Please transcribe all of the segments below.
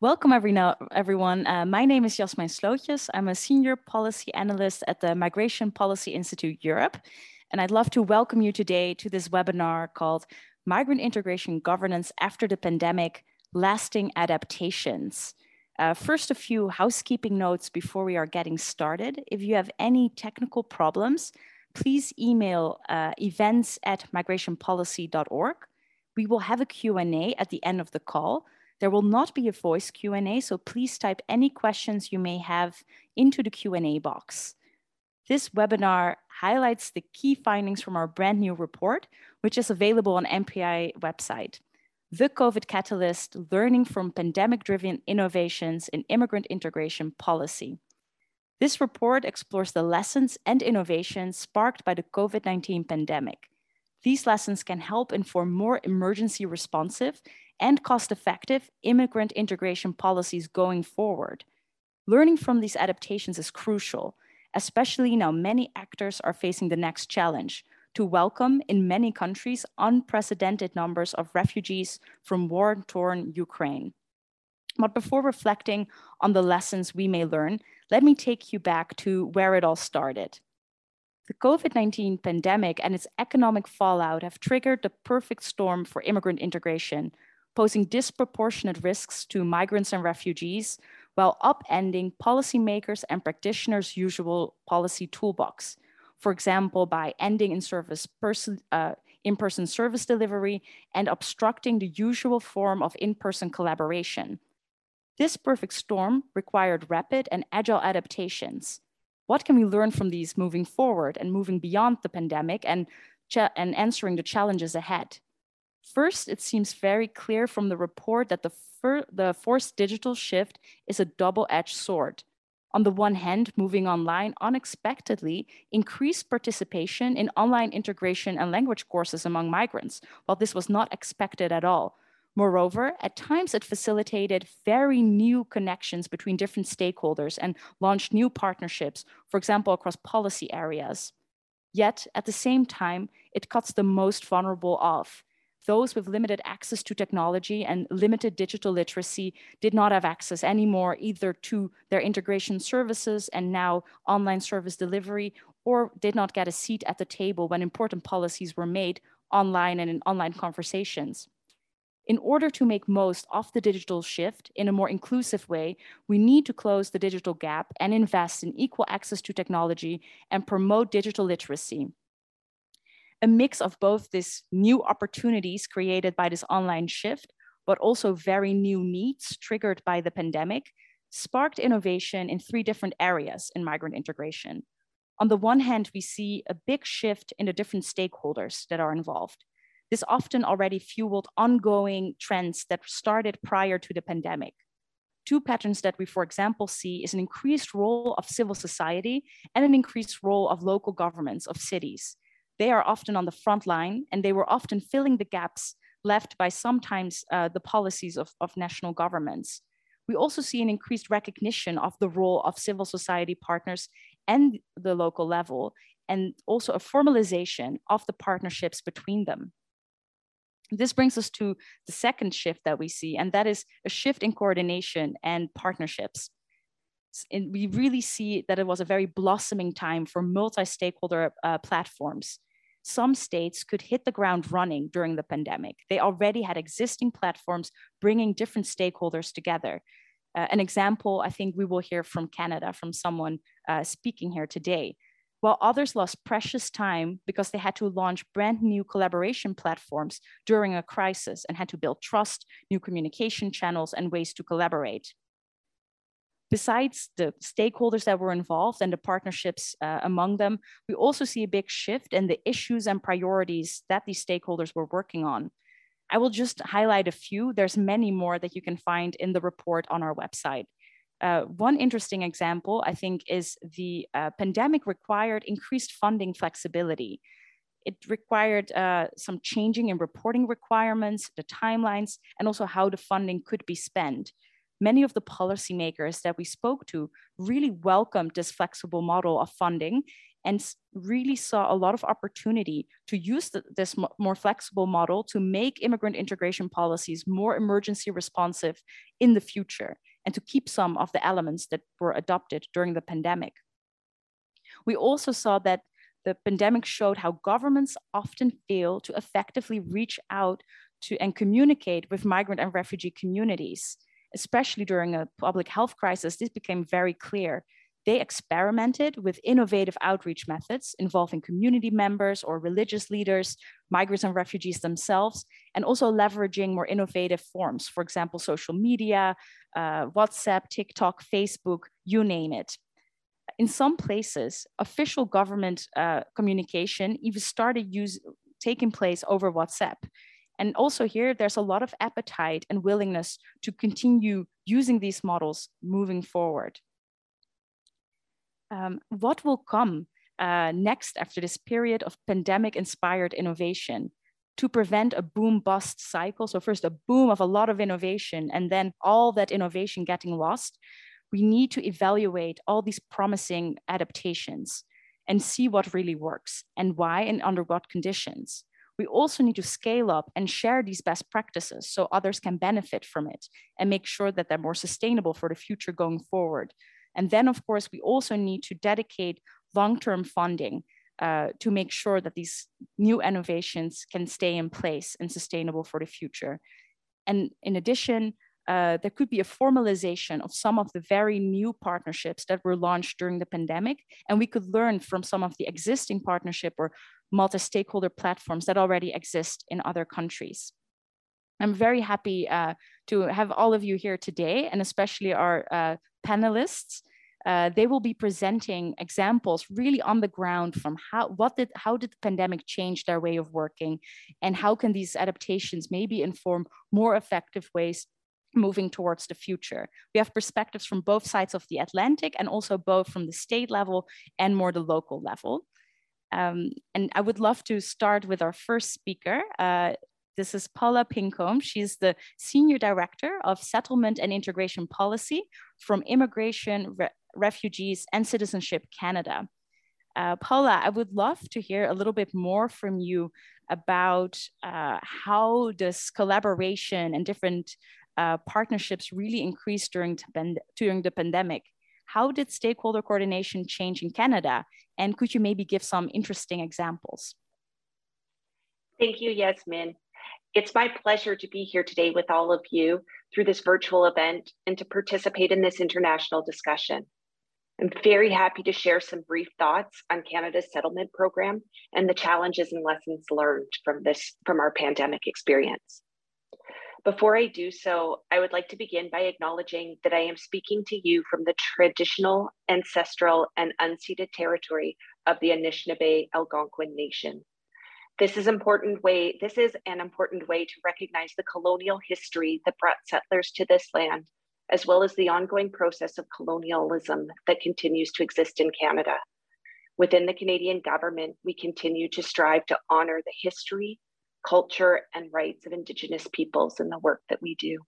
Welcome every now, everyone. Uh, my name is Jasmijn Slootjes. I'm a senior policy analyst at the Migration Policy Institute Europe. And I'd love to welcome you today to this webinar called Migrant Integration Governance After the Pandemic, Lasting Adaptations. Uh, first, a few housekeeping notes before we are getting started. If you have any technical problems, please email uh, events at migrationpolicy.org. We will have a Q&A at the end of the call, there will not be a voice Q&A, so please type any questions you may have into the Q&A box. This webinar highlights the key findings from our brand new report, which is available on MPI website. The COVID Catalyst, Learning from Pandemic-Driven Innovations in Immigrant Integration Policy. This report explores the lessons and innovations sparked by the COVID-19 pandemic. These lessons can help inform more emergency responsive and cost-effective immigrant integration policies going forward. Learning from these adaptations is crucial, especially now many actors are facing the next challenge to welcome in many countries unprecedented numbers of refugees from war-torn Ukraine. But before reflecting on the lessons we may learn, let me take you back to where it all started. The COVID 19 pandemic and its economic fallout have triggered the perfect storm for immigrant integration, posing disproportionate risks to migrants and refugees while upending policymakers and practitioners' usual policy toolbox. For example, by ending in-service person, uh, in-person service delivery and obstructing the usual form of in-person collaboration. This perfect storm required rapid and agile adaptations. What can we learn from these moving forward and moving beyond the pandemic and, and answering the challenges ahead? First, it seems very clear from the report that the, the forced digital shift is a double-edged sword. On the one hand, moving online unexpectedly increased participation in online integration and language courses among migrants, while this was not expected at all. Moreover, at times it facilitated very new connections between different stakeholders and launched new partnerships, for example, across policy areas. Yet, at the same time, it cuts the most vulnerable off, those with limited access to technology and limited digital literacy did not have access anymore either to their integration services and now online service delivery, or did not get a seat at the table when important policies were made online and in online conversations. In order to make most of the digital shift in a more inclusive way, we need to close the digital gap and invest in equal access to technology and promote digital literacy a mix of both these new opportunities created by this online shift, but also very new needs triggered by the pandemic, sparked innovation in three different areas in migrant integration. On the one hand, we see a big shift in the different stakeholders that are involved. This often already fueled ongoing trends that started prior to the pandemic. Two patterns that we, for example, see is an increased role of civil society and an increased role of local governments of cities they are often on the front line and they were often filling the gaps left by sometimes uh, the policies of, of national governments. We also see an increased recognition of the role of civil society partners and the local level, and also a formalization of the partnerships between them. This brings us to the second shift that we see, and that is a shift in coordination and partnerships. And we really see that it was a very blossoming time for multi-stakeholder uh, platforms some states could hit the ground running during the pandemic. They already had existing platforms bringing different stakeholders together. Uh, an example, I think we will hear from Canada, from someone uh, speaking here today. While others lost precious time because they had to launch brand new collaboration platforms during a crisis and had to build trust, new communication channels, and ways to collaborate besides the stakeholders that were involved and the partnerships uh, among them, we also see a big shift in the issues and priorities that these stakeholders were working on. I will just highlight a few. There's many more that you can find in the report on our website. Uh, one interesting example, I think, is the uh, pandemic required increased funding flexibility. It required uh, some changing in reporting requirements, the timelines, and also how the funding could be spent many of the policymakers that we spoke to really welcomed this flexible model of funding and really saw a lot of opportunity to use the, this more flexible model to make immigrant integration policies more emergency responsive in the future and to keep some of the elements that were adopted during the pandemic. We also saw that the pandemic showed how governments often fail to effectively reach out to and communicate with migrant and refugee communities. Especially during a public health crisis, this became very clear. They experimented with innovative outreach methods involving community members or religious leaders, migrants and refugees themselves, and also leveraging more innovative forms, for example, social media, uh, WhatsApp, TikTok, Facebook, you name it in some places, official government uh, communication even started use, taking place over WhatsApp. And also here, there's a lot of appetite and willingness to continue using these models moving forward. Um, what will come uh, next after this period of pandemic-inspired innovation? to prevent a boom bust cycle. So first a boom of a lot of innovation and then all that innovation getting lost we need to evaluate all these promising adaptations and see what really works and why and under what conditions. We also need to scale up and share these best practices so others can benefit from it and make sure that they're more sustainable for the future going forward. And then, of course, we also need to dedicate long-term funding uh, to make sure that these new innovations can stay in place and sustainable for the future. And in addition, uh, there could be a formalization of some of the very new partnerships that were launched during the pandemic. And we could learn from some of the existing partnership or multi-stakeholder platforms that already exist in other countries. I'm very happy uh, to have all of you here today, and especially our uh, panelists. Uh, they will be presenting examples really on the ground from how what did how did the pandemic change their way of working and how can these adaptations maybe inform more effective ways moving towards the future. We have perspectives from both sides of the Atlantic and also both from the state level and more the local level. Um, and I would love to start with our first speaker. Uh, this is Paula Pincombe. She's the Senior Director of Settlement and Integration Policy from Immigration, Re Refugees and Citizenship Canada. Uh, Paula, I would love to hear a little bit more from you about uh, how this collaboration and different uh, partnerships really increased during, during the pandemic. How did stakeholder coordination change in Canada? And could you maybe give some interesting examples? Thank you, Jasmijn. It's my pleasure to be here today with all of you through this virtual event and to participate in this international discussion. I'm very happy to share some brief thoughts on Canada's settlement program and the challenges and lessons learned from this from our pandemic experience. Before I do so, I would like to begin by acknowledging that I am speaking to you from the traditional, ancestral, and unceded territory of the Anishinaabe Algonquin Nation. This is important way. This is an important way to recognize the colonial history that brought settlers to this land, as well as the ongoing process of colonialism that continues to exist in Canada. Within the Canadian government, we continue to strive to honor the history, culture, and rights of Indigenous peoples in the work that we do.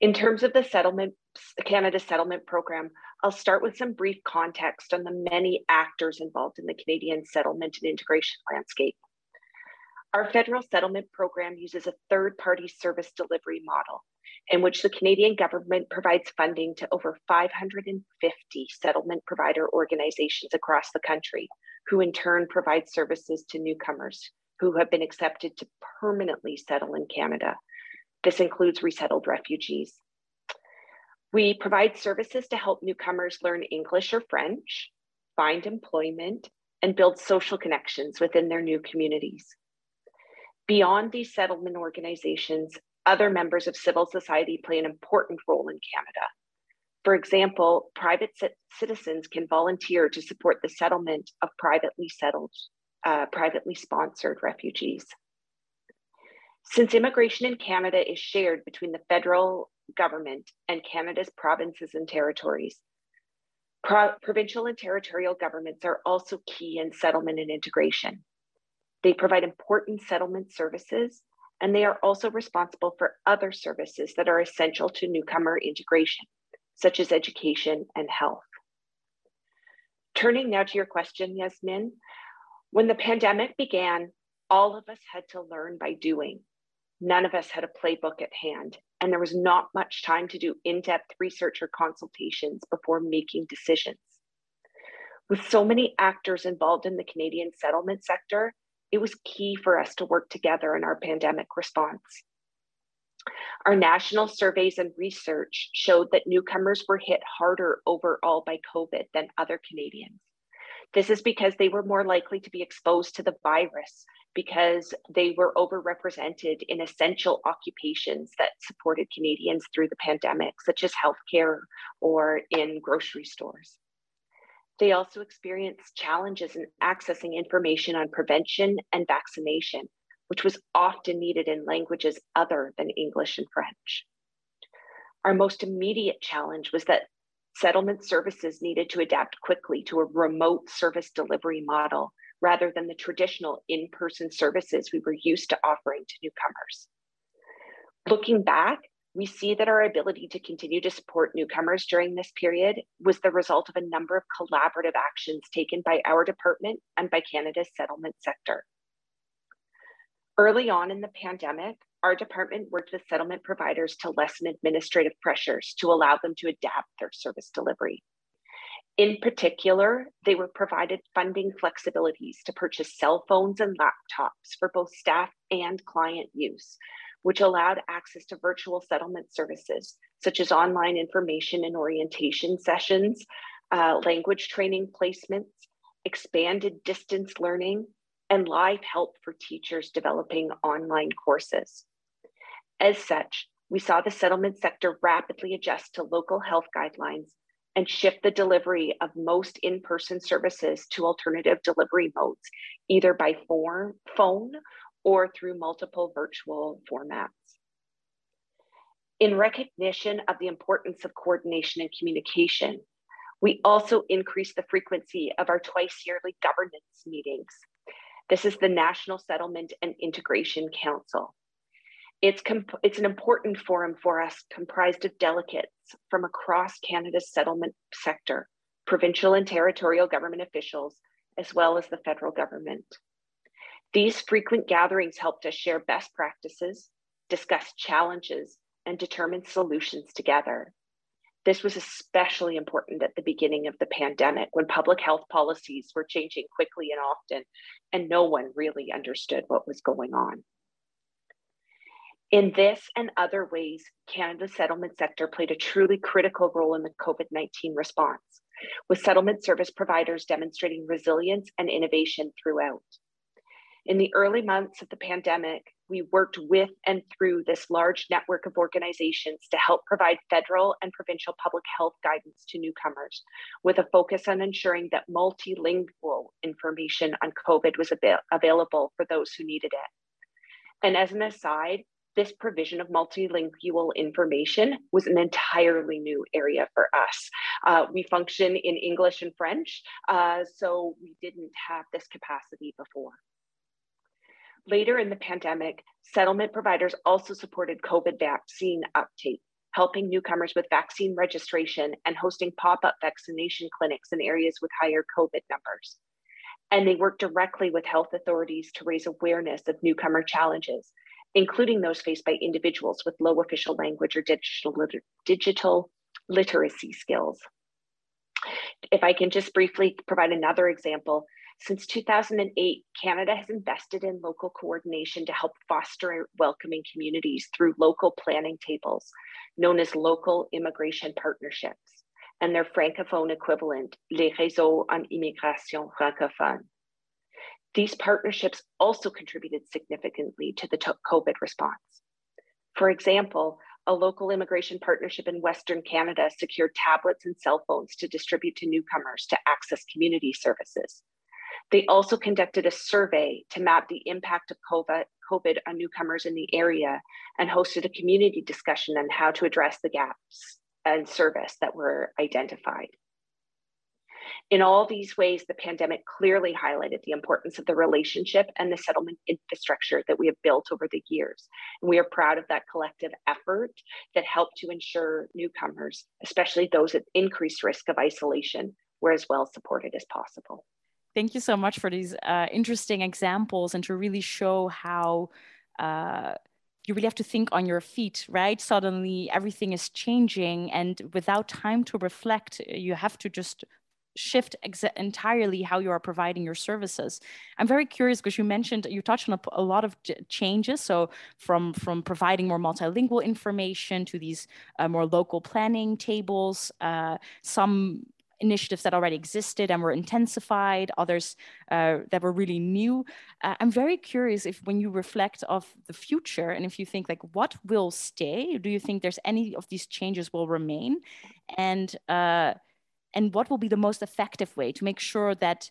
In terms of the settlement, Canada settlement program, I'll start with some brief context on the many actors involved in the Canadian settlement and integration landscape. Our federal settlement program uses a third party service delivery model in which the Canadian government provides funding to over 550 settlement provider organizations across the country, who in turn provide services to newcomers who have been accepted to permanently settle in Canada. This includes resettled refugees. We provide services to help newcomers learn English or French, find employment, and build social connections within their new communities. Beyond these settlement organizations, other members of civil society play an important role in Canada. For example, private citizens can volunteer to support the settlement of privately settled uh, privately sponsored refugees. Since immigration in Canada is shared between the federal government and Canada's provinces and territories, pro provincial and territorial governments are also key in settlement and integration. They provide important settlement services, and they are also responsible for other services that are essential to newcomer integration, such as education and health. Turning now to your question, Jasmijn, when the pandemic began, all of us had to learn by doing. None of us had a playbook at hand, and there was not much time to do in depth research or consultations before making decisions. With so many actors involved in the Canadian settlement sector, it was key for us to work together in our pandemic response. Our national surveys and research showed that newcomers were hit harder overall by COVID than other Canadians. This is because they were more likely to be exposed to the virus because they were overrepresented in essential occupations that supported Canadians through the pandemic, such as healthcare or in grocery stores. They also experienced challenges in accessing information on prevention and vaccination, which was often needed in languages other than English and French. Our most immediate challenge was that settlement services needed to adapt quickly to a remote service delivery model rather than the traditional in person services we were used to offering to newcomers. Looking back, we see that our ability to continue to support newcomers during this period was the result of a number of collaborative actions taken by our department and by Canada's settlement sector. Early on in the pandemic, our department worked with settlement providers to lessen administrative pressures to allow them to adapt their service delivery. In particular, they were provided funding flexibilities to purchase cell phones and laptops for both staff and client use, which allowed access to virtual settlement services, such as online information and orientation sessions, uh, language training placements, expanded distance learning, and live help for teachers developing online courses. As such, we saw the settlement sector rapidly adjust to local health guidelines and shift the delivery of most in person services to alternative delivery modes, either by form, phone or through multiple virtual formats. In recognition of the importance of coordination and communication, we also increased the frequency of our twice yearly governance meetings. This is the National Settlement and Integration Council. It's, it's an important forum for us comprised of delegates from across Canada's settlement sector, provincial and territorial government officials, as well as the federal government. These frequent gatherings helped us share best practices, discuss challenges, and determine solutions together. This was especially important at the beginning of the pandemic when public health policies were changing quickly and often, and no one really understood what was going on. In this and other ways, Canada's settlement sector played a truly critical role in the COVID 19 response, with settlement service providers demonstrating resilience and innovation throughout. In the early months of the pandemic, we worked with and through this large network of organizations to help provide federal and provincial public health guidance to newcomers, with a focus on ensuring that multilingual information on COVID was available for those who needed it. And as an aside, this provision of multilingual information was an entirely new area for us. Uh, we function in English and French, uh, so we didn't have this capacity before. Later in the pandemic, settlement providers also supported COVID vaccine uptake, helping newcomers with vaccine registration and hosting pop up vaccination clinics in areas with higher COVID numbers. And they worked directly with health authorities to raise awareness of newcomer challenges including those faced by individuals with low official language or digital, liter digital literacy skills. If I can just briefly provide another example, since 2008, Canada has invested in local coordination to help foster welcoming communities through local planning tables, known as local immigration partnerships, and their francophone equivalent, les réseaux en immigration francophone. These partnerships also contributed significantly to the COVID response. For example, a local immigration partnership in Western Canada secured tablets and cell phones to distribute to newcomers to access community services. They also conducted a survey to map the impact of COVID on newcomers in the area and hosted a community discussion on how to address the gaps and service that were identified. In all these ways, the pandemic clearly highlighted the importance of the relationship and the settlement infrastructure that we have built over the years. And we are proud of that collective effort that helped to ensure newcomers, especially those at increased risk of isolation, we're as well supported as possible. Thank you so much for these uh, interesting examples and to really show how uh, you really have to think on your feet, right? Suddenly everything is changing, and without time to reflect, you have to just shift entirely how you are providing your services. I'm very curious because you mentioned you touched on a, a lot of changes. So from from providing more multilingual information to these uh, more local planning tables, uh, some initiatives that already existed and were intensified, others uh, that were really new. Uh, I'm very curious if when you reflect of the future and if you think like what will stay, do you think there's any of these changes will remain? And uh, and what will be the most effective way to make sure that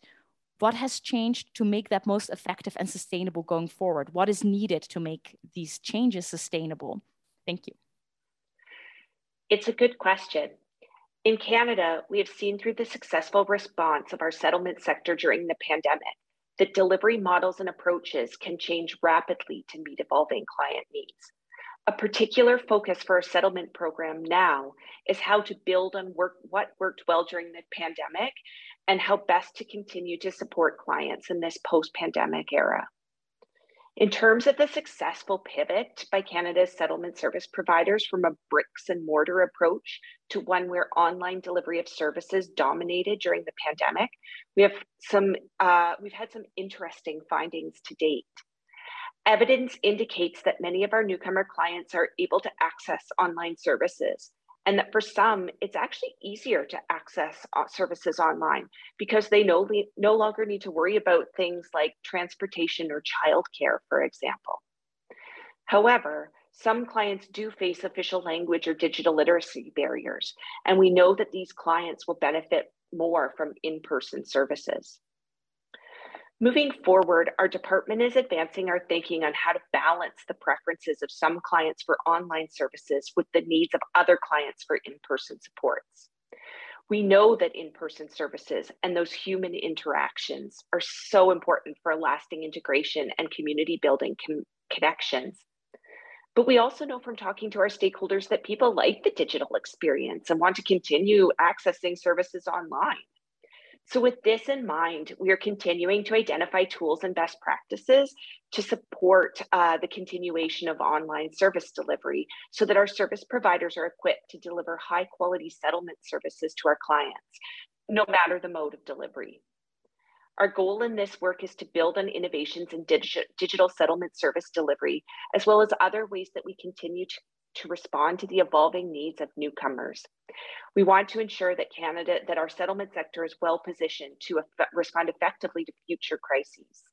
what has changed to make that most effective and sustainable going forward? What is needed to make these changes sustainable? Thank you. It's a good question. In Canada, we have seen through the successful response of our settlement sector during the pandemic that delivery models and approaches can change rapidly to meet evolving client needs. A particular focus for our settlement program now is how to build on work, what worked well during the pandemic and how best to continue to support clients in this post pandemic era. In terms of the successful pivot by Canada's settlement service providers from a bricks and mortar approach to one where online delivery of services dominated during the pandemic, we have some uh, we've had some interesting findings to date. Evidence indicates that many of our newcomer clients are able to access online services, and that for some, it's actually easier to access uh, services online because they no, no longer need to worry about things like transportation or childcare, for example. However, some clients do face official language or digital literacy barriers, and we know that these clients will benefit more from in person services. Moving forward, our department is advancing our thinking on how to balance the preferences of some clients for online services with the needs of other clients for in person supports. We know that in person services and those human interactions are so important for lasting integration and community building connections. But we also know from talking to our stakeholders that people like the digital experience and want to continue accessing services online. So, with this in mind, we are continuing to identify tools and best practices to support uh, the continuation of online service delivery so that our service providers are equipped to deliver high quality settlement services to our clients, no matter the mode of delivery. Our goal in this work is to build on innovations in digi digital settlement service delivery, as well as other ways that we continue to to respond to the evolving needs of newcomers. We want to ensure that Canada, that our settlement sector is well positioned to respond effectively to future crises.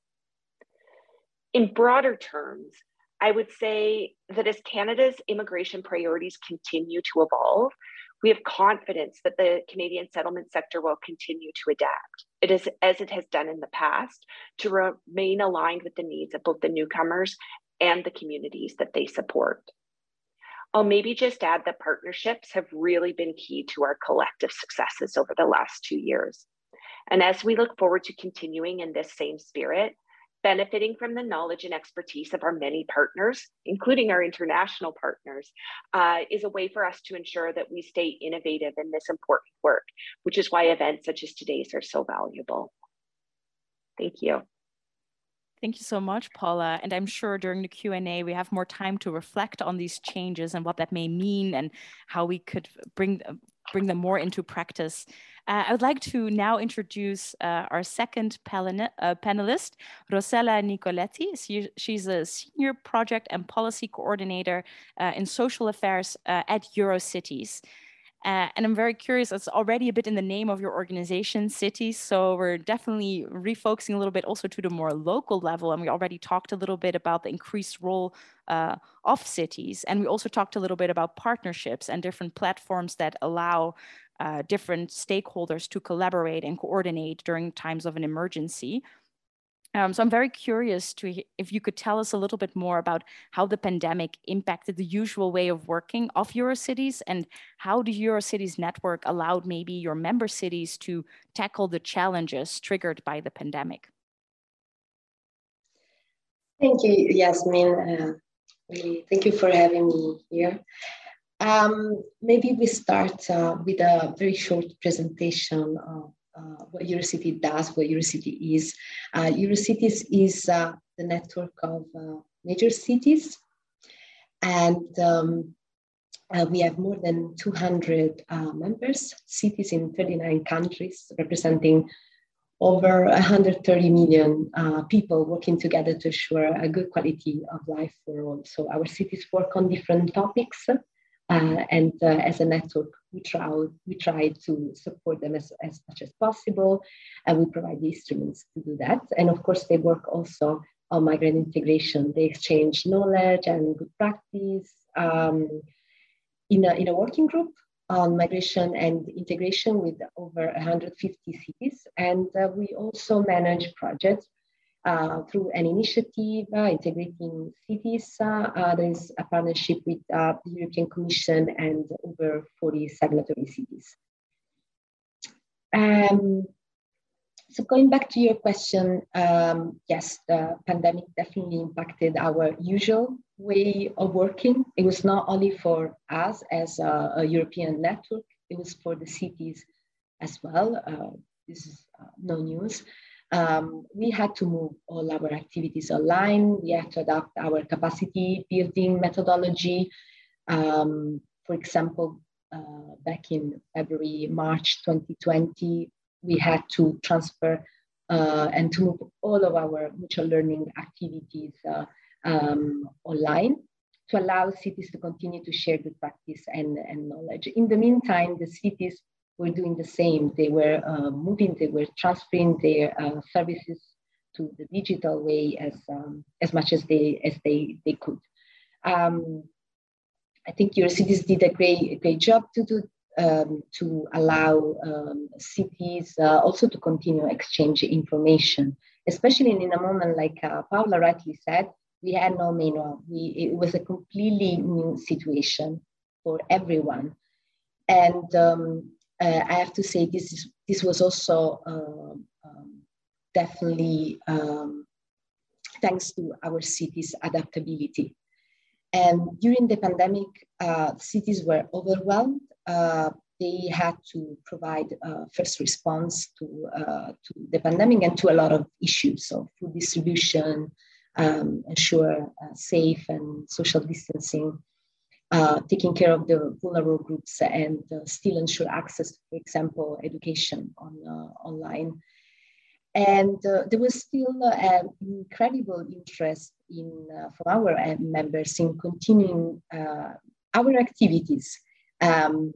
In broader terms, I would say that as Canada's immigration priorities continue to evolve, we have confidence that the Canadian settlement sector will continue to adapt. It is as it has done in the past to remain aligned with the needs of both the newcomers and the communities that they support. I'll maybe just add that partnerships have really been key to our collective successes over the last two years. And as we look forward to continuing in this same spirit, benefiting from the knowledge and expertise of our many partners, including our international partners, uh, is a way for us to ensure that we stay innovative in this important work, which is why events such as today's are so valuable. Thank you. Thank you so much, Paula. And I'm sure during the Q&A, we have more time to reflect on these changes and what that may mean and how we could bring, bring them more into practice. Uh, I would like to now introduce uh, our second uh, panelist, Rosella Nicoletti. She, she's a senior project and policy coordinator uh, in social affairs uh, at Eurocities. Uh, and I'm very curious, it's already a bit in the name of your organization, cities. So we're definitely refocusing a little bit also to the more local level. And we already talked a little bit about the increased role uh, of cities. And we also talked a little bit about partnerships and different platforms that allow uh, different stakeholders to collaborate and coordinate during times of an emergency. Um, so I'm very curious to if you could tell us a little bit more about how the pandemic impacted the usual way of working of Eurocities and how the Eurocities network allowed maybe your member cities to tackle the challenges triggered by the pandemic. Thank you, Jasmijn. Uh, really, thank you for having me here. Um, maybe we start uh, with a very short presentation of, uh, what Eurocity does, what Eurocity is. Uh, Eurocities is uh, the network of uh, major cities, and um, uh, we have more than 200 uh, members, cities in 39 countries, representing over 130 million people working together to assure a good quality of life for all. So our cities work on different topics, uh, and uh, as a network, we try we try to support them as, as much as possible, and we provide the instruments to do that. And of course, they work also on migrant integration. They exchange knowledge and good practice um, in a in a working group on migration and integration with over 150 cities. And uh, we also manage projects uh, through an initiative uh, integrating cities. Uh, uh, there's a partnership with the European Commission and over 40 signatory cities. Um, so going back to your question, um, yes, the pandemic definitely impacted our usual way of working. It was not only for us as a, a European network, it was for the cities as well. Uh, this is uh, no news. Um, we had to move all our activities online. We had to adapt our capacity building methodology. Um, for example, uh, back in February, March 2020, we had to transfer uh, and to move all of our mutual learning activities uh, um, online to allow cities to continue to share good practice and, and knowledge. In the meantime, the cities were doing the same. They were uh, moving, they were transferring their uh, services to the digital way as, um, as much as they, as they, they could. Um, I think Eurocities did a great, great job to do um, to allow um, cities uh, also to continue exchange information, especially in a moment like uh, Paula rightly said, we had no manual. We, it was a completely new situation for everyone. And um, uh, I have to say this, is, this was also uh, um, definitely um, thanks to our city's adaptability. And during the pandemic, uh, cities were overwhelmed. Uh, they had to provide uh, first response to, uh, to the pandemic and to a lot of issues. Of food distribution, um, ensure safe and social distancing, uh, taking care of the vulnerable groups and uh, still ensure access for example, education on uh, online. And there was still an incredible interest in from our members in continuing our activities um,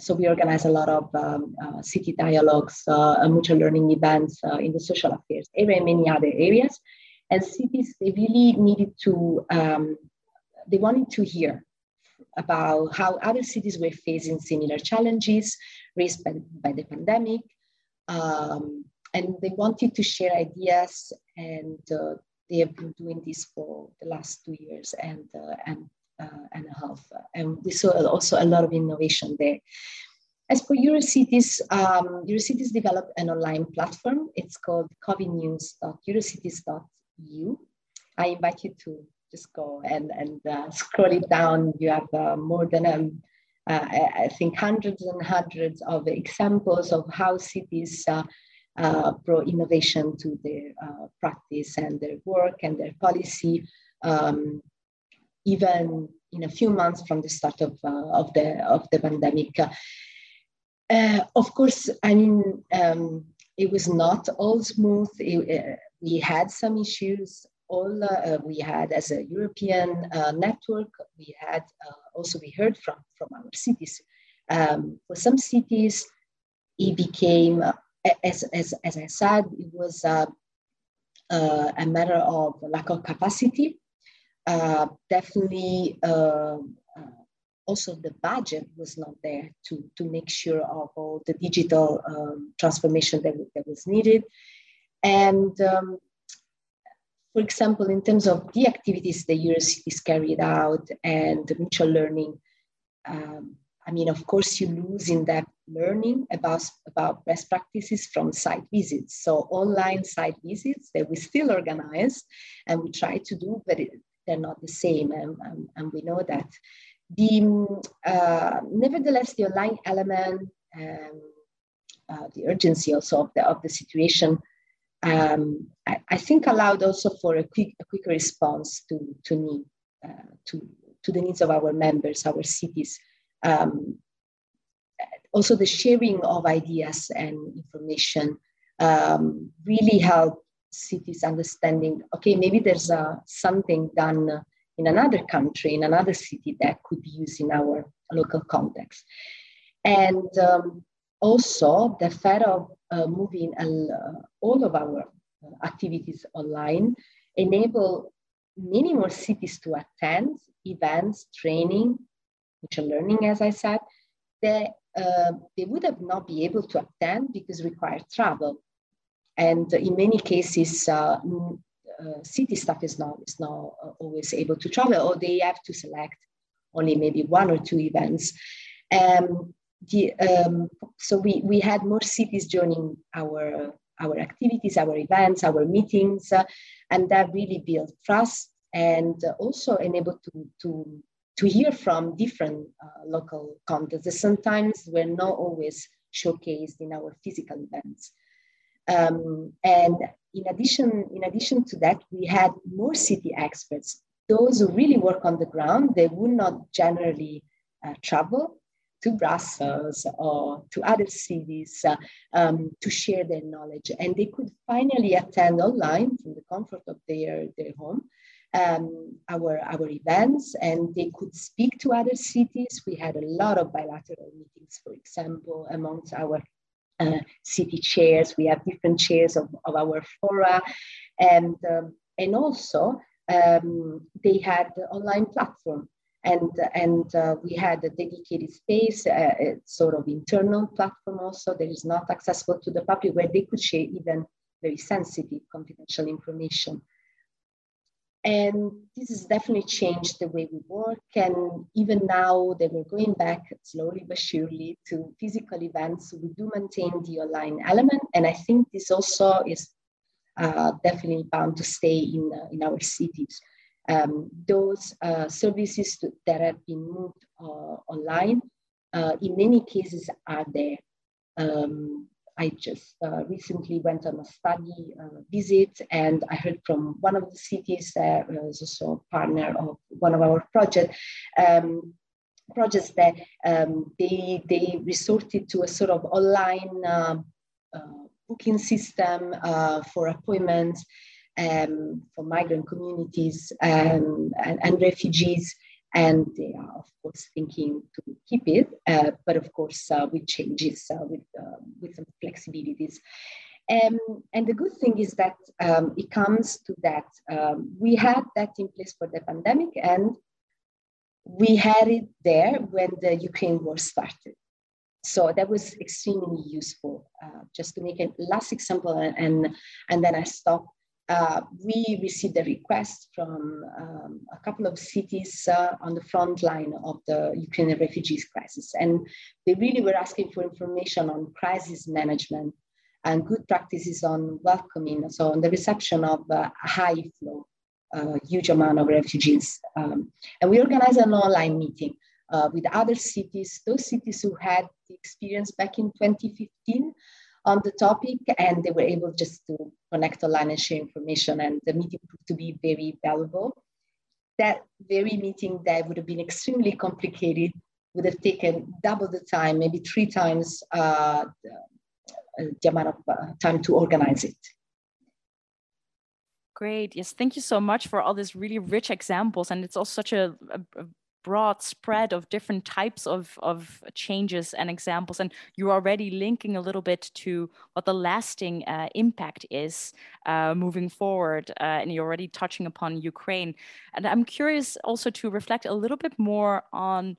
so we organize a lot of um, uh, city dialogues, uh, mutual learning events uh, in the social affairs area and many other areas. And cities, they really needed to, um, they wanted to hear about how other cities were facing similar challenges raised by, by the pandemic. Um, and they wanted to share ideas and uh, they have been doing this for the last two years and, uh, and uh, and a half. And we saw also a lot of innovation there. As for Eurocities, um, Eurocities developed an online platform. It's called covidnews.eurocities.eu. I invite you to just go and, and uh, scroll it down. You have uh, more than, um, uh, I think, hundreds and hundreds of examples of how cities uh, uh, brought innovation to their uh, practice and their work and their policy. Um, even in a few months from the start of, of, the, of the pandemic. Of course, I mean, um, it was not all smooth. It, we had some issues. All uh, we had as a European uh, network, we had uh, also we heard from from our cities. Um, for some cities, it became, as, as, as I said, it was a matter of lack of capacity uh, definitely uh, uh, also the budget was not there to, to make sure of all the digital um, transformation that, that was needed. And um, for example, in terms of the activities the Eurocities carried out and the mutual learning, um, I mean, of course, you lose in that learning about, about best practices from site visits. So online site visits that we still organize and we try to do, but it, they're not the same, and, and, and we know that. The, uh, nevertheless, the online element um, uh, the urgency also of the, of the situation, um, I, I, think allowed also for a quick, a quick response to, to need, uh, to, to the needs of our members, our cities. Um, also the sharing of ideas and information um, really help cities understanding, okay, maybe there's uh, something done in another country, in another city that could be used in our local context. And um, also the fact of moving uh, all of our activities online enable many more cities to attend events, training, mutual learning, as I said, that uh, they would have not be able to attend because required travel. And in many cases, uh, uh, city staff is not, is not uh, always able to travel or they have to select only maybe one or two events. Um, the, um, so we, we had more cities joining our, our activities, our events, our meetings, uh, and that really built trust and also enabled to, to, to hear from different uh, local contexts. that Sometimes we're not always showcased in our physical events. Um, and in addition, in addition to that, we had more city experts, those who really work on the ground. They would not generally uh, travel to Brussels or to other cities uh, um, to share their knowledge. And they could finally attend online from the comfort of their, their home um, our, our events and they could speak to other cities. We had a lot of bilateral meetings, for example, amongst our uh, city chairs. We have different chairs of, of our fora. And, um, and also um, they had the online platform and, and uh, we had a dedicated space, a sort of internal platform also that is not accessible to the public where they could share even very sensitive confidential information. And this has definitely changed the way we work. And even now that we're going back slowly but surely to physical events, we do maintain the online element. And I think this also is uh, definitely bound to stay in, uh, in our cities. Um, those uh, services that have been moved uh, online, uh, in many cases, are there. Um, I just uh, recently went on a study visit and I heard from one of the cities that is also a partner of one of our projects, um, projects that um, they, they resorted to a sort of online booking system uh, for appointments um, for migrant communities and, and, and refugees and they are of course thinking to keep it, uh, but of course uh, with changes, uh, with uh, with some flexibilities. Um, and the good thing is that um, it comes to that um, we had that in place for the pandemic, and we had it there when the Ukraine war started. So that was extremely useful. Uh, just to make a last example, and and, and then I stop uh, we received a request from um, a couple of cities uh, on the front line of the Ukrainian refugees crisis. And they really were asking for information on crisis management and good practices on welcoming, so on the reception of uh, a high flow, a huge amount of refugees. Um, and we organized an online meeting uh, with other cities, those cities who had the experience back in 2015 on the topic and they were able just to connect online and share information and the meeting proved to be very valuable. That very meeting that would have been extremely complicated would have taken double the time, maybe three times uh, the, uh, amount of uh, time to organize it. Great. Yes, thank you so much for all these really rich examples. And it's also such a, a broad spread of different types of, of changes and examples. And you're already linking a little bit to what the lasting uh, impact is uh, moving forward. Uh, and you're already touching upon Ukraine. And I'm curious also to reflect a little bit more on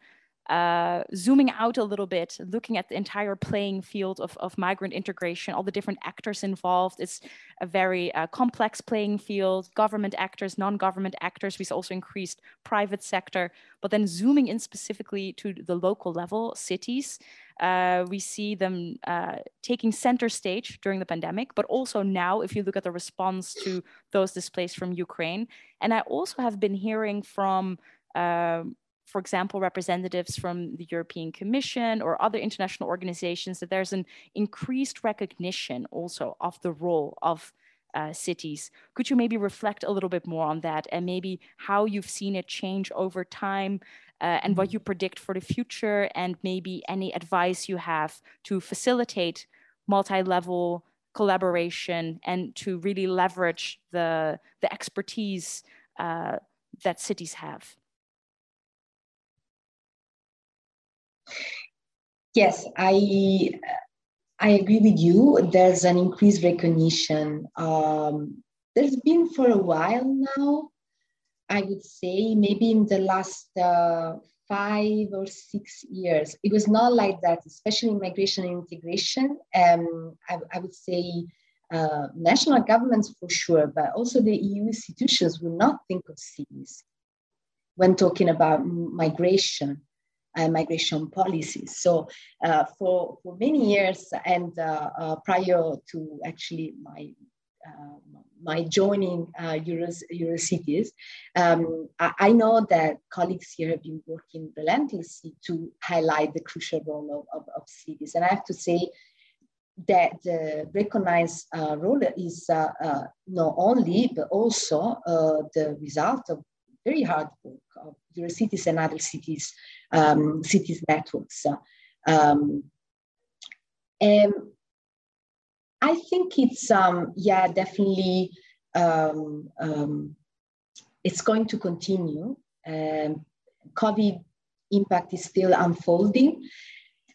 uh, zooming out a little bit, looking at the entire playing field of, of migrant integration, all the different actors involved. It's a very uh, complex playing field, government actors, non-government actors. We've also increased private sector, but then zooming in specifically to the local level, cities, uh, we see them uh, taking center stage during the pandemic, but also now, if you look at the response to those displaced from Ukraine. And I also have been hearing from um, for example, representatives from the European Commission or other international organizations, that there's an increased recognition also of the role of uh, cities. Could you maybe reflect a little bit more on that and maybe how you've seen it change over time uh, and what mm-hmm. you predict for the future and maybe any advice you have to facilitate multi-level collaboration and to really leverage the, the expertise uh, that cities have? Yes, I I agree with you. There's an increased recognition. Um, there's been for a while now. I would say maybe in the last uh, five or six years. It was not like that, especially in migration and integration. Um, I, I would say uh, national governments for sure, but also the EU institutions will not think of cities when talking about migration and migration policies. So uh, for, for many years and uh, uh prior to actually my uh, my joining uh, Euros, Eurocities, um, I, I, know that colleagues here have been working relentlessly to highlight the crucial role of, of, of cities. And I have to say that the recognized uh, role is uh, uh, not only, but also uh, the result of very hard work of Eurocities and other cities, um, cities networks. Um, and I think it's um, yeah definitely um, um, it's going to continue. Um, COVID impact is still unfolding,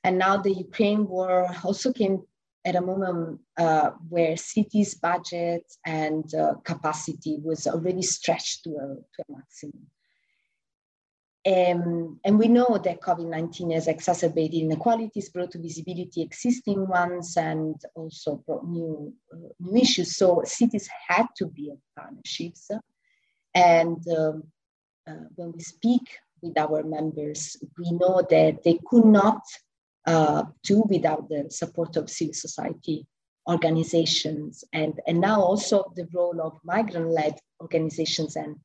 and now the Ukraine war also came at a moment uh, where cities' budget and uh, capacity was already stretched to a, to a maximum. Um, and we know that COVID-19 has exacerbated inequalities, brought to visibility existing ones, and also brought new, uh, new issues. So cities had to build partnerships. And um, uh, when we speak with our members, we know that they could not uh, do without the support of civil society organizations. And, and now also the role of migrant-led organizations and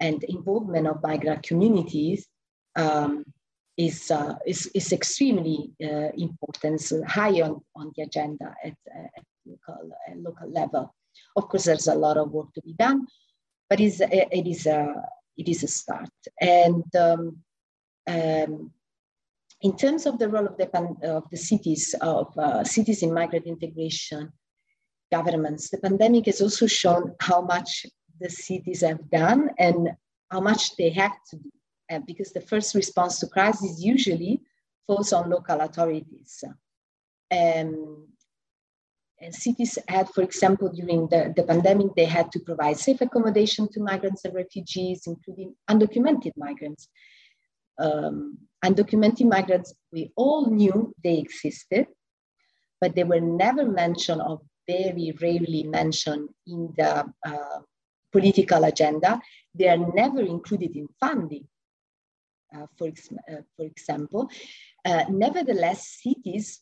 and involvement of migrant communities um, is, uh, is, is extremely uh, important, so high on, on the agenda at, uh, at local, uh, local level. Of course, there's a lot of work to be done, but it's, it, is a, it is a start. And um, um, in terms of the role of the, of the cities, of uh, cities in migrant integration, governments, the pandemic has also shown how much the cities have done and how much they have to do, uh, because the first response to crisis usually falls on local authorities. Um, and cities had, for example, during the, the pandemic, they had to provide safe accommodation to migrants and refugees, including undocumented migrants. Um, undocumented migrants, we all knew they existed, but they were never mentioned or very rarely mentioned in the uh, political agenda. They are never included in funding, uh, for, ex uh, for example. Uh, nevertheless, cities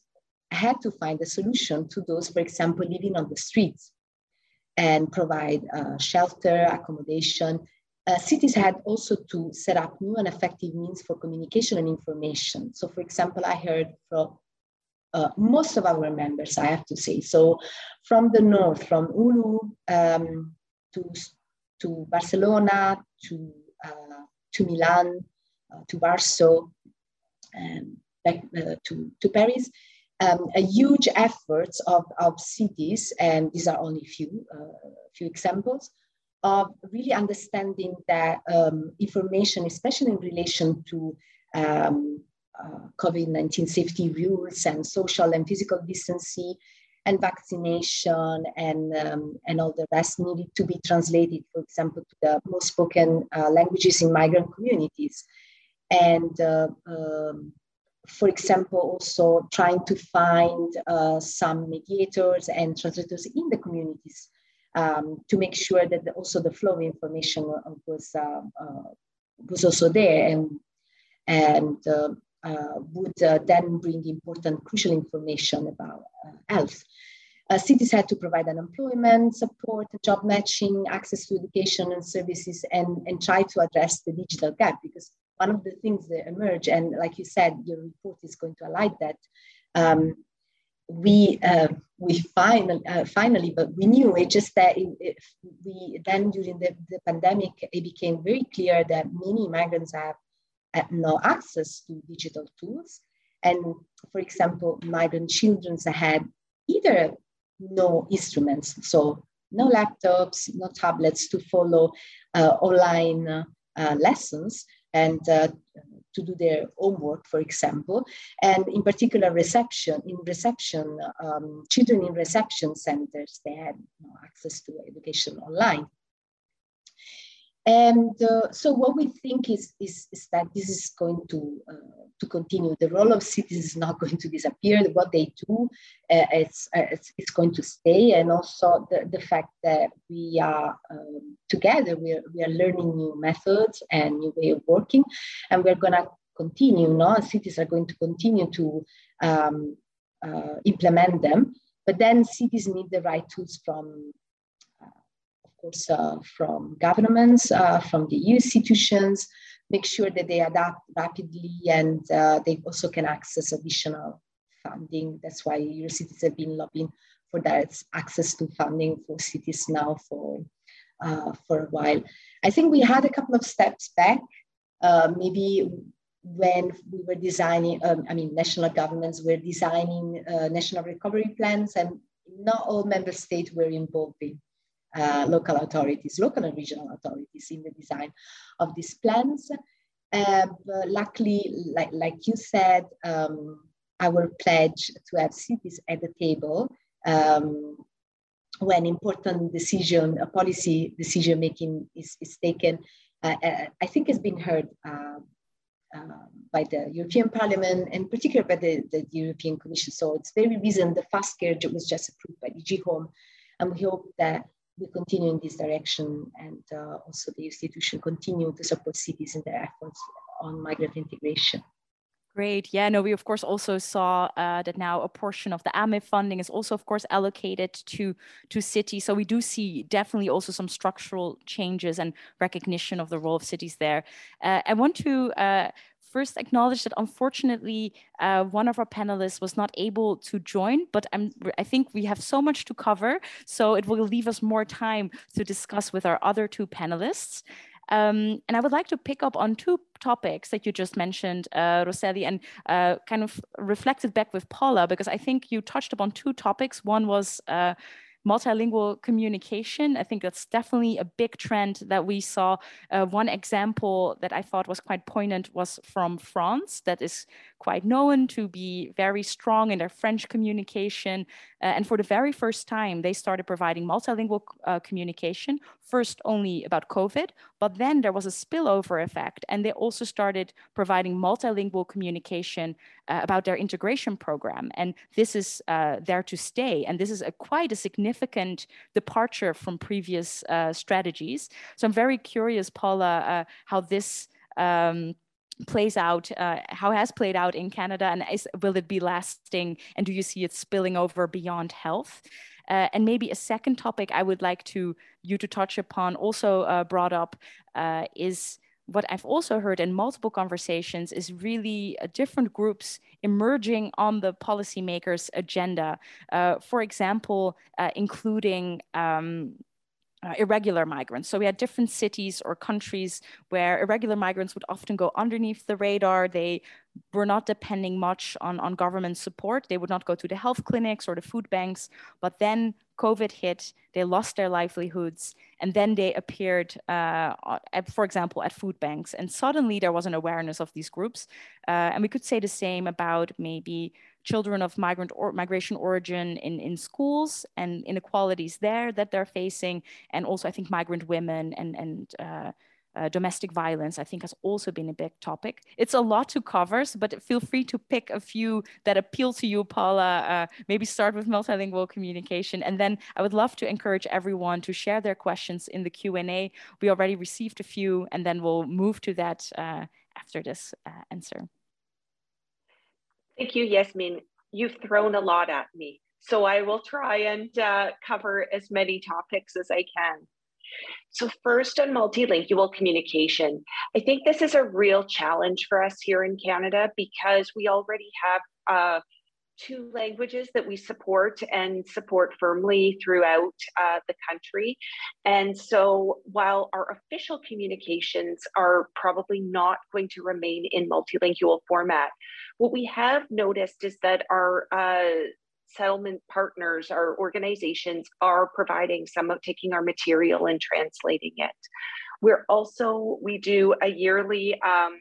had to find a solution to those, for example, living on the streets and provide uh, shelter, accommodation. Uh, cities had also to set up new and effective means for communication and information. So, for example, I heard from uh, most of our members, I have to say. So, from the north, from Oulu um, to to Barcelona, to, uh, to Milan, uh, to Warsaw, and back uh, to, to Paris. Um, a huge efforts of, of cities, and these are only few, few examples, of really understanding that um, information, especially in relation to um, uh, COVID-19 safety rules and social and physical distancing, and vaccination and, um, and all the rest needed to be translated, for example, to the most spoken uh, languages in migrant communities. And uh, um, for example, also trying to find uh, some mediators and translators in the communities um, to make sure that the, also the flow of information was, uh, uh, was also there and, and uh, uh, would uh, then bring important crucial information about uh, health. cities had to provide unemployment support, job matching, access to education and services, and, and try to address the digital gap because one of the things that emerge, and like you said, your report is going to highlight that. Um, we uh, we finally uh, finally, but we knew it just that it, it, we then during the, the pandemic it became very clear that many migrants have had no access to digital tools, and for example, migrant children had either no instruments, so no laptops, no tablets to follow uh, online uh, lessons, and uh, to do their homework, for example, and in particular reception, in reception, um, children in reception centers, they had no access to education online. And uh, so what we think is, is, is, that this is going to, uh, to continue. The role of cities is not going to disappear. What they do, uh, it's, uh, it's, it's, going to stay. And also the, the fact that we are um, together, we are, we are learning new methods and new way of working. And we're going to continue, no? cities are going to continue to um, uh, implement them. But then cities need the right tools from course, uh, from governments, uh, from the EU institutions, make sure that they adapt rapidly and uh, they also can access additional funding. That's why cities have been lobbying for that access to funding for cities now for, uh, for a while. I think we had a couple of steps back, uh, maybe when we were designing, um, I mean, national governments were designing uh, national recovery plans and not all member states were involved in uh, local authorities, local and regional authorities in the design of these plans. Uh, luckily, like, like you said, um, our pledge to have cities at the table um, when important decision, a policy decision making is, is taken, uh, uh I think has been heard uh, uh, by the European Parliament and particularly by the, the European Commission. So it's very recent, the FAST-CARE was just approved by DG Home. And we hope that we continue in this direction and uh, also the institution continue to support cities in their efforts on migrant integration. Great. Yeah, no, we of course also saw uh, that now a portion of the AMIF funding is also, of course, allocated to to cities. So we do see definitely also some structural changes and recognition of the role of cities there. Uh, I want to uh, first acknowledge that unfortunately uh, one of our panelists was not able to join, but I'm, I think we have so much to cover, so it will leave us more time to discuss with our other two panelists. Um, and I would like to pick up on two topics that you just mentioned, uh, and uh, kind of reflected back with Paula, because I think you touched upon two topics. One was uh, multilingual communication. I think that's definitely a big trend that we saw. Uh, one example that I thought was quite poignant was from France, that is quite known to be very strong in their French communication. Uh, and for the very first time, they started providing multilingual uh, communication, first only about COVID, but then there was a spillover effect. And they also started providing multilingual communication uh, about their integration program. And this is uh, there to stay. And this is a quite a significant departure from previous uh, strategies. So I'm very curious, Paula, uh, how this um, plays out, uh, how has played out in Canada, and is, will it be lasting? And do you see it spilling over beyond health? Uh, and maybe a second topic I would like to you to touch upon, also uh, brought up, uh, is what I've also heard in multiple conversations is really uh, different groups emerging on the policymakers' agenda. Uh, for example, including um, uh, irregular migrants. So we had different cities or countries where irregular migrants would often go underneath the radar. They were not depending much on, on government support. They would not go to the health clinics or the food banks. But then COVID hit, they lost their livelihoods, and then they appeared, uh, at, for example, at food banks. And suddenly there was an awareness of these groups. Uh, and we could say the same about maybe children of migrant or migration origin in, in schools and inequalities there that they're facing. And also I think migrant women and, and uh, uh, domestic violence, I think has also been a big topic. It's a lot to cover, but feel free to pick a few that appeal to you, Paula. Uh, maybe start with multilingual communication. And then I would love to encourage everyone to share their questions in the Q&A. We already received a few, and then we'll move to that uh, after this uh, answer. Thank you, Jasmijn. You've thrown a lot at me, so I will try and uh, cover as many topics as I can. So first on multilingual communication, I think this is a real challenge for us here in Canada because we already have uh, two languages that we support and support firmly throughout uh, the country. And so while our official communications are probably not going to remain in multilingual format, what we have noticed is that our uh, settlement partners, our organizations are providing some of taking our material and translating it. We're also, we do a yearly um,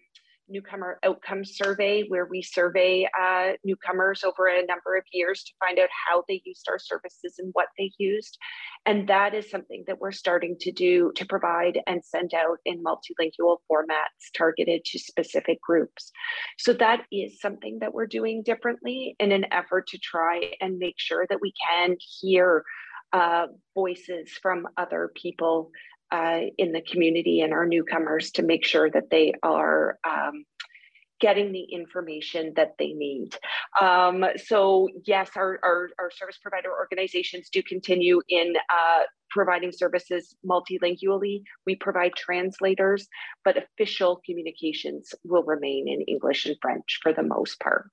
newcomer outcome survey where we survey uh, newcomers over a number of years to find out how they used our services and what they used. And that is something that we're starting to do to provide and send out in multilingual formats targeted to specific groups. So that is something that we're doing differently in an effort to try and make sure that we can hear uh, voices from other people uh, in the community and our newcomers to make sure that they are um, getting the information that they need. Um, so yes, our, our, our, service provider organizations do continue in uh, providing services multilingually. We provide translators, but official communications will remain in English and French for the most part.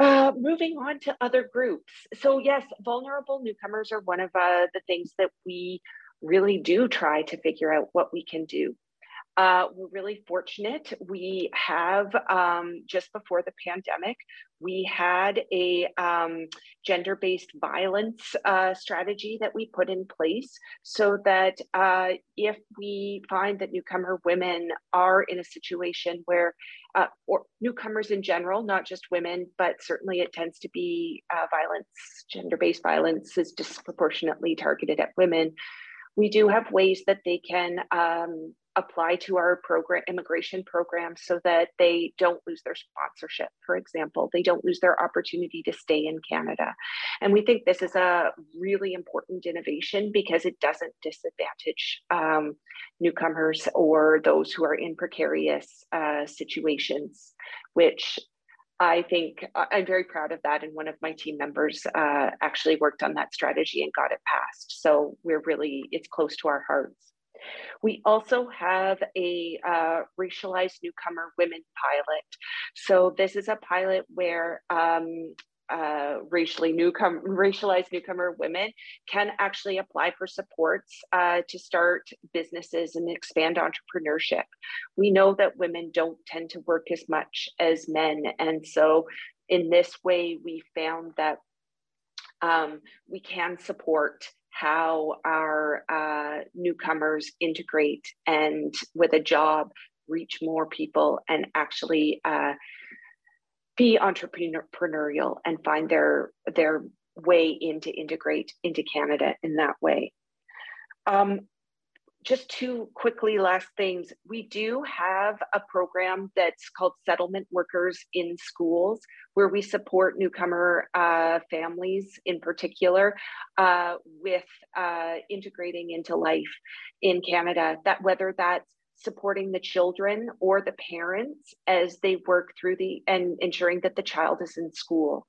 Uh, moving on to other groups. So yes, vulnerable newcomers are one of uh, the things that we really do try to figure out what we can do. Uh, we're really fortunate. We have, um, just before the pandemic, we had a um, gender based violence uh, strategy that we put in place so that uh, if we find that newcomer women are in a situation where, uh, or newcomers in general, not just women, but certainly it tends to be uh, violence, gender based violence is disproportionately targeted at women we do have ways that they can um, apply to our program immigration program so that they don't lose their sponsorship for example. They don't lose their opportunity to stay in canada. And we think this is a really important innovation because it doesn't disadvantage um, newcomers or those who are in precarious uh, situations which I think I'm very proud of that. And one of my team members uh, actually worked on that strategy and got it passed. So we're really, it's close to our hearts. We also have a uh, racialized newcomer women pilot. So this is a pilot where um, uh, racially newcomer, racialized newcomer women can actually apply for supports uh, to start businesses and expand entrepreneurship. We know that women don't tend to work as much as men. And so in this way, we found that um, we can support how our uh, newcomers integrate and with a job reach more people and actually uh, be entrepreneurial and find their their way in to integrate into Canada in that way. Um, just two quickly last things. We do have a program that's called Settlement Workers in Schools, where we support newcomer uh, families in particular uh, with uh, integrating into life in Canada. That whether that's supporting the children or the parents as they work through the and ensuring that the child is in school.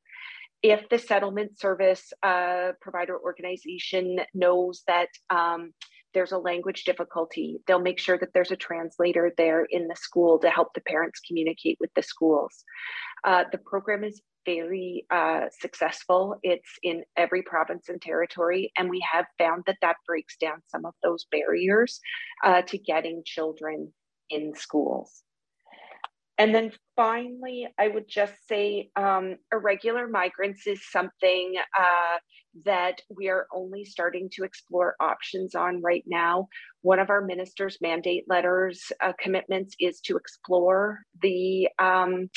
If the settlement service uh, provider organization knows that um, there's a language difficulty, they'll make sure that there's a translator there in the school to help the parents communicate with the schools. Uh, the program is very uh, successful. It's in every province and territory, and we have found that that breaks down some of those barriers uh, to getting children in schools. And then finally, I would just say um, irregular migrants is something uh, that we are only starting to explore options on right now. One of our minister's mandate letters uh, commitments is to explore the um,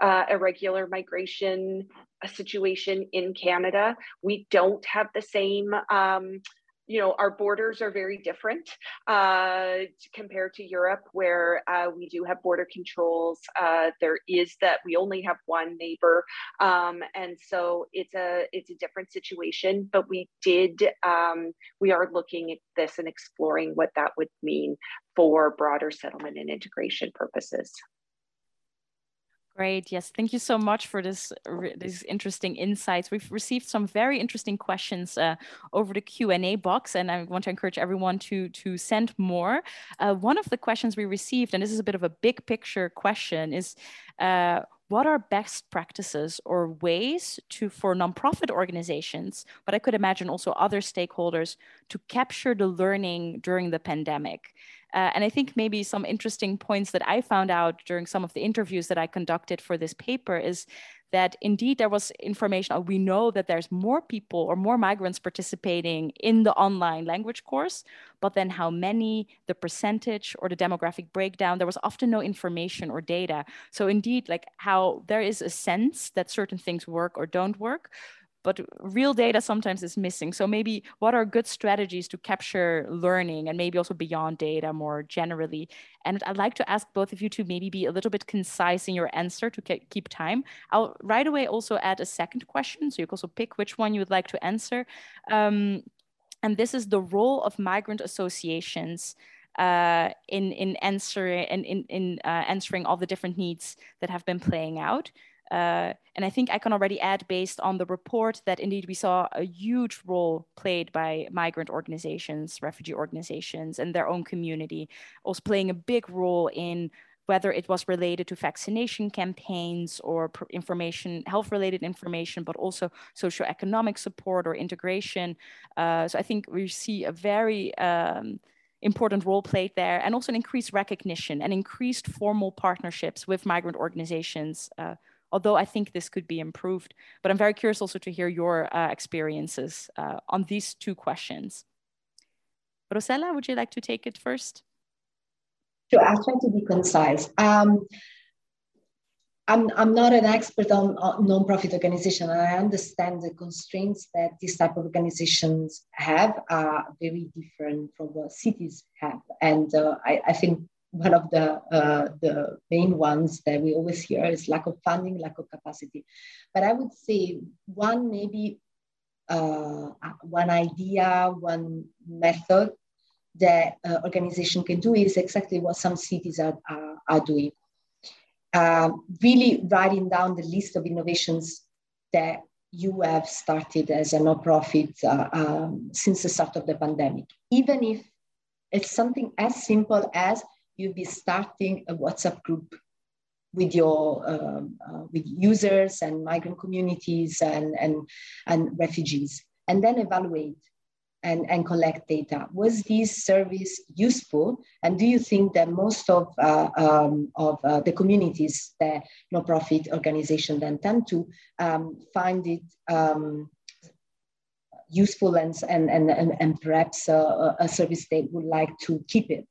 uh, irregular migration uh, situation in Canada. We don't have the same. Um, you know, our borders are very different uh, compared to Europe, where uh, we do have border controls. Uh, there is that we only have one neighbor, um, and so it's a it's a different situation. But we did um, we are looking at this and exploring what that would mean for broader settlement and integration purposes. Great. Yes. Thank you so much for this these interesting insights. We've received some very interesting questions uh, over the Q and A box, and I want to encourage everyone to to send more. Uh, one of the questions we received, and this is a bit of a big picture question, is. Uh, what are best practices or ways to for nonprofit organizations but i could imagine also other stakeholders to capture the learning during the pandemic uh, and I think maybe some interesting points that I found out during some of the interviews that I conducted for this paper is that indeed there was information. We know that there's more people or more migrants participating in the online language course, but then how many, the percentage or the demographic breakdown, there was often no information or data. So indeed, like how there is a sense that certain things work or don't work, but real data sometimes is missing. So maybe what are good strategies to capture learning and maybe also beyond data more generally? And I'd like to ask both of you to maybe be a little bit concise in your answer to keep time. I'll right away also add a second question. So you can also pick which one you would like to answer. Um, and this is the role of migrant associations uh, in in answering in in, in uh, answering all the different needs that have been playing out. Uh, and I think I can already add, based on the report, that indeed we saw a huge role played by migrant organizations, refugee organizations, and their own community, also playing a big role in whether it was related to vaccination campaigns or information, health-related information, but also socioeconomic support or integration. Uh, so I think we see a very um, important role played there and also an increased recognition and increased formal partnerships with migrant organizations uh, although I think this could be improved. But I'm very curious also to hear your uh, experiences uh, on these two questions. Rosella, would you like to take it first? Sure, I'll try to be concise. Um, I'm, I'm not an expert on, on non-profit organization, and I understand the constraints that these type of organizations have are very different from what cities have. And uh, I, I think one of the uh, the main ones that we always hear is lack of funding, lack of capacity. But I would say one maybe uh, one idea, one method that uh, organization can do is exactly what some cities are, are, are doing. Uh, really writing down the list of innovations that you have started as a nonprofit uh, um, since the start of the pandemic, even if it's something as simple as you'll be starting a WhatsApp group with your um, uh, with users and migrant communities and, and, and refugees, and then evaluate and, and collect data. Was this service useful? And do you think that most of, uh, um, of uh, the communities that organizations then tend to um, find it um, useful and, and, and, and perhaps a service they would like to keep it?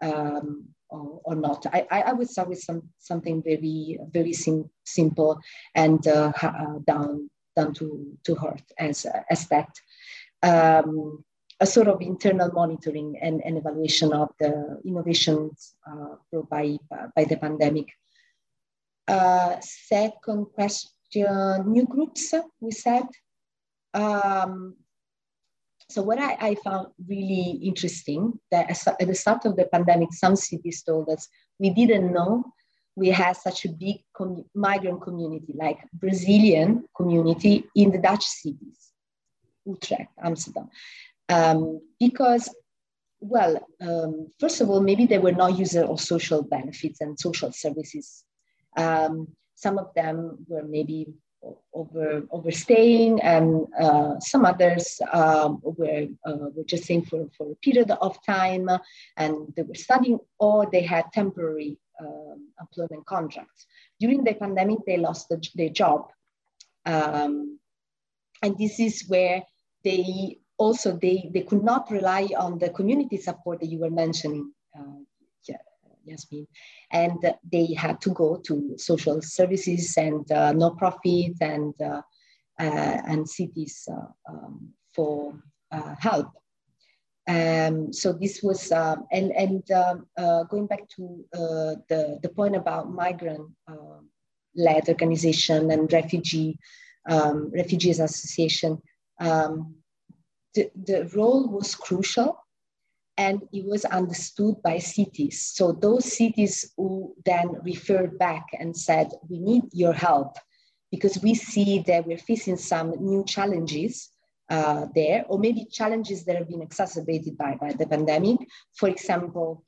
Um, or, or, not. I, I would start with some something very very sim- simple and uh, uh, down down to to heart as as that. Um, a sort of internal monitoring and, and evaluation of the innovations uh, brought by, by the pandemic. Uh, second question, new groups, we said. Um, so what I, I, found really interesting that at the start of the pandemic, some cities told us we didn't know we had such a big migrant community, like Brazilian community in the Dutch cities, Utrecht, Amsterdam, um, because well, um, first of all, maybe they were not users of social benefits and social services. Um, some of them were maybe over overstaying, and uh, some others um, were uh, were just staying for, for a period of time, and they were studying, or they had temporary um, employment contracts. During the pandemic, they lost the, their job, um, and this is where they also they they could not rely on the community support that you were mentioning. Uh, Jasmijn. And they had to go to social services and uh, non-profit and, uh, uh, and cities uh, um, for uh, help. Um, so this was, um, and, and um, going back to the, the point about migrant-led organization and refugee, um, refugees association, the, the role was crucial and it was understood by cities. So those cities who then referred back and said, we need your help because we see that we're facing some new challenges uh, there, or maybe challenges that have been exacerbated by, by the pandemic. For example,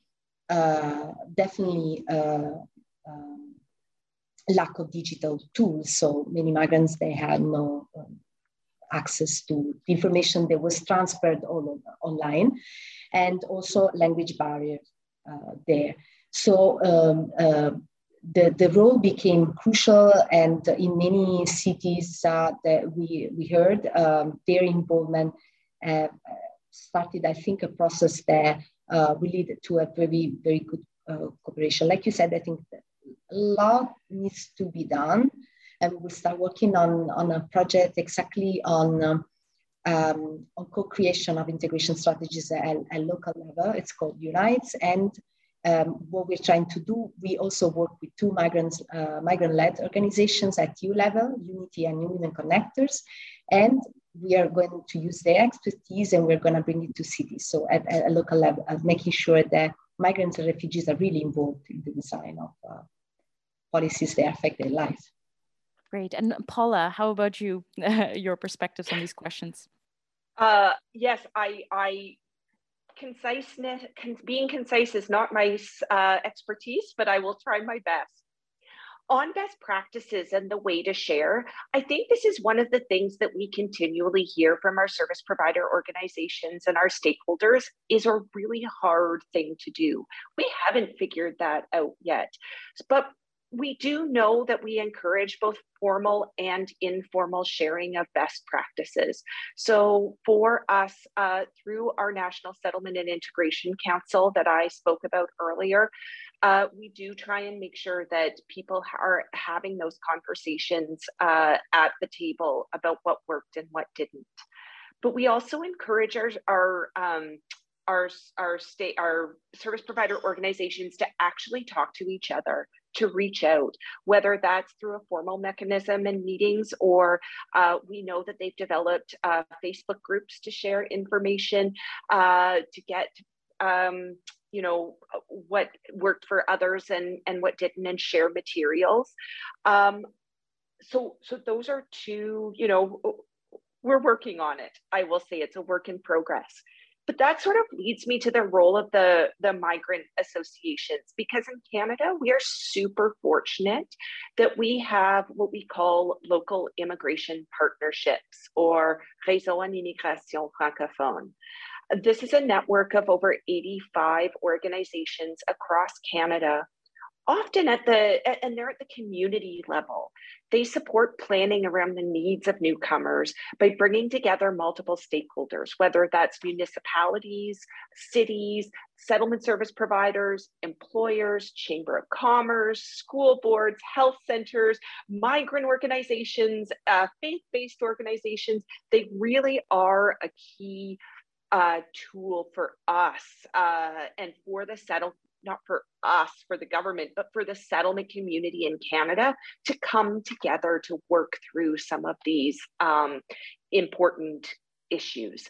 uh, definitely uh, um, lack of digital tools. So many migrants, they had no um, access to information that was transferred all online and also language barrier uh, there. So um, uh, the, the role became crucial and in many cities uh, that we, we heard, um, their involvement uh, started, I think, a process that uh, will to a very, very good uh, cooperation. Like you said, I think a lot needs to be done and we will start working on, on a project exactly on um, um, on co-creation of integration strategies at a local level. It's called Unites. And um, what we're trying to do, we also work with two migrants, uh, migrant-led organizations at EU level, Unity and New Women Connectors. And we are going to use their expertise and we're going to bring it to cities. So at, at a local level, uh, making sure that migrants and refugees are really involved in the design of uh, policies that affect their lives. Great. And Paula, how about you, your perspectives on these questions? Uh, yes, I, I conciseness, con being concise is not my uh, expertise, but I will try my best. On best practices and the way to share, I think this is one of the things that we continually hear from our service provider organizations and our stakeholders is a really hard thing to do. We haven't figured that out yet. But we do know that we encourage both formal and informal sharing of best practices. So, for us, uh, through our National Settlement and Integration Council that I spoke about earlier, uh, we do try and make sure that people are having those conversations uh, at the table about what worked and what didn't. But we also encourage our, our um, our, our state our service provider organizations to actually talk to each other to reach out, whether that's through a formal mechanism in meetings or uh, we know that they've developed uh, Facebook groups to share information, uh, to get um, you know what worked for others and and what didn't and share materials. Um, so so those are two you know we're working on it. I will say it's a work in progress but that sort of leads me to the role of the, the migrant associations because in Canada, we are super fortunate that we have what we call local immigration partnerships or Réseau en Immigration Francophone. This is a network of over 85 organizations across Canada often at the and they're at the community level. They support planning around the needs of newcomers by bringing together multiple stakeholders whether that's municipalities cities settlement service providers employers chamber of commerce school boards health centers migrant organizations uh, faith-based organizations. They really are a key uh, tool for us uh, and for the settle not for us, for the government, but for the settlement community in Canada to come together to work through some of these um, important issues.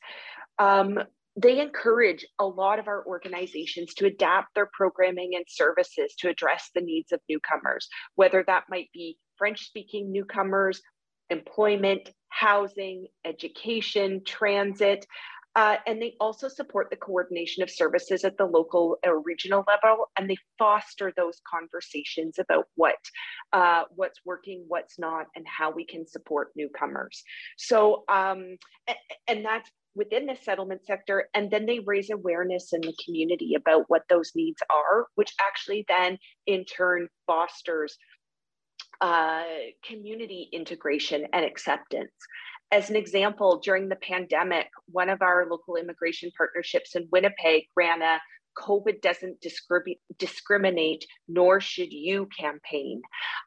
Um, they encourage a lot of our organizations to adapt their programming and services to address the needs of newcomers, whether that might be French speaking newcomers, employment, housing, education, transit. Uh, and they also support the coordination of services at the local or regional level, and they foster those conversations about what uh, what's working, what's not, and how we can support newcomers. So, um, and, that's within the settlement sector, and then they raise awareness in the community about what those needs are, which actually then in turn fosters uh, community integration and acceptance. As an example, during the pandemic, one of our local immigration partnerships in Winnipeg ran a COVID doesn't discriminate, discriminate nor should you campaign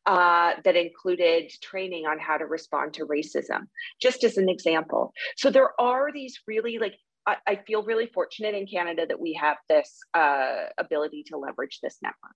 uh, that included training on how to respond to racism, just as an example. So there are these really like, I, I feel really fortunate in Canada that we have this uh, ability to leverage this network.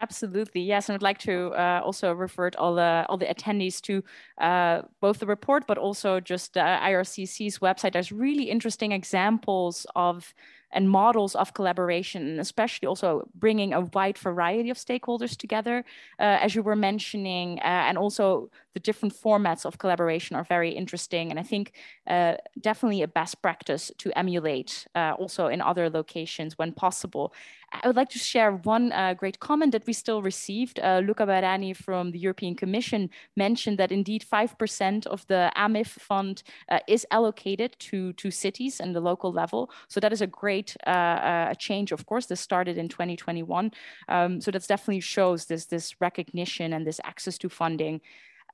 Absolutely, yes, and I'd like to uh, also refer all the all the attendees to uh, both the report, but also just uh, IRCC's website. There's really interesting examples of and models of collaboration, and especially also bringing a wide variety of stakeholders together, uh, as you were mentioning, uh, and also the different formats of collaboration are very interesting. And I think uh, definitely a best practice to emulate uh, also in other locations when possible. I would like to share one uh, great comment that we still received. Uh, Luca Barani from the European Commission mentioned that indeed 5% of the AMIF fund uh, is allocated to, to cities and the local level. So that is a great uh, uh, change, of course. This started in 2021. Um, so that definitely shows this, this recognition and this access to funding.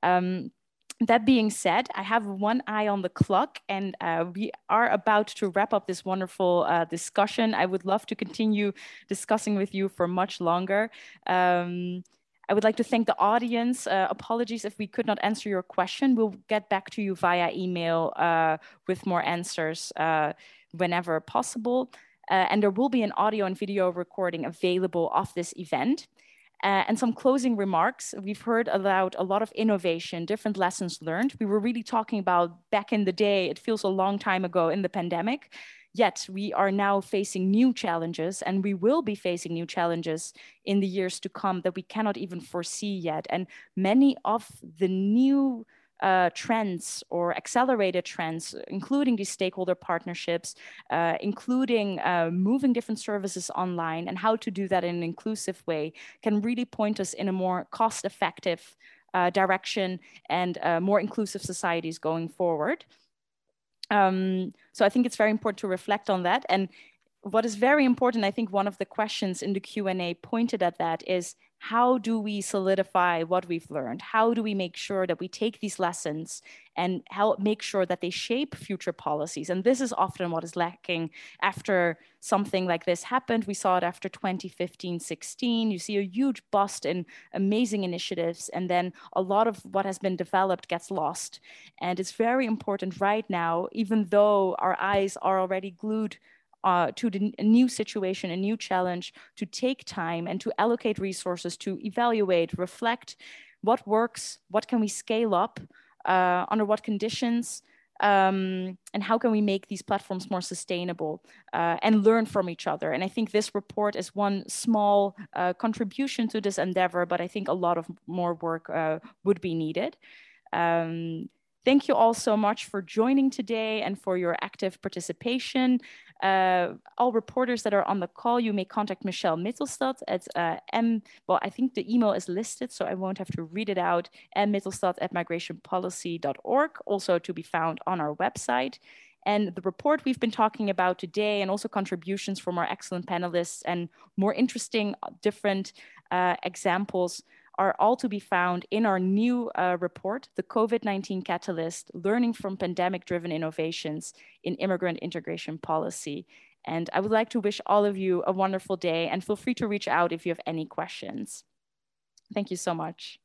Um, that being said, I have one eye on the clock and uh, we are about to wrap up this wonderful uh, discussion. I would love to continue discussing with you for much longer. Um, I would like to thank the audience. Uh, apologies if we could not answer your question. We'll get back to you via email uh, with more answers uh, whenever possible. Uh, and there will be an audio and video recording available of this event. Uh, and some closing remarks. We've heard about a lot of innovation, different lessons learned. We were really talking about back in the day, it feels a long time ago in the pandemic. Yet we are now facing new challenges and we will be facing new challenges in the years to come that we cannot even foresee yet. And many of the new uh, trends or accelerated trends, including these stakeholder partnerships, uh, including uh, moving different services online and how to do that in an inclusive way can really point us in a more cost effective uh, direction and uh, more inclusive societies going forward. Um, so I think it's very important to reflect on that. And what is very important, I think one of the questions in the Q&A pointed at that is how do we solidify what we've learned? How do we make sure that we take these lessons and help make sure that they shape future policies? And this is often what is lacking after something like this happened. We saw it after 2015, 16. You see a huge bust in amazing initiatives, and then a lot of what has been developed gets lost. And it's very important right now, even though our eyes are already glued uh, to the new situation, a new challenge, to take time and to allocate resources to evaluate, reflect what works, what can we scale up, uh, under what conditions, um, and how can we make these platforms more sustainable uh, and learn from each other. And I think this report is one small uh, contribution to this endeavor, but I think a lot of more work uh, would be needed. Um, thank you all so much for joining today and for your active participation. Uh, all reporters that are on the call, you may contact Michelle Mittelstadt at uh, m, well, I think the email is listed, so I won't have to read it out, M. mmittelstadt at migrationpolicy.org, also to be found on our website. And the report we've been talking about today, and also contributions from our excellent panelists and more interesting different uh, examples are all to be found in our new uh, report, the COVID-19 Catalyst, Learning from Pandemic-Driven Innovations in Immigrant Integration Policy. And I would like to wish all of you a wonderful day and feel free to reach out if you have any questions. Thank you so much.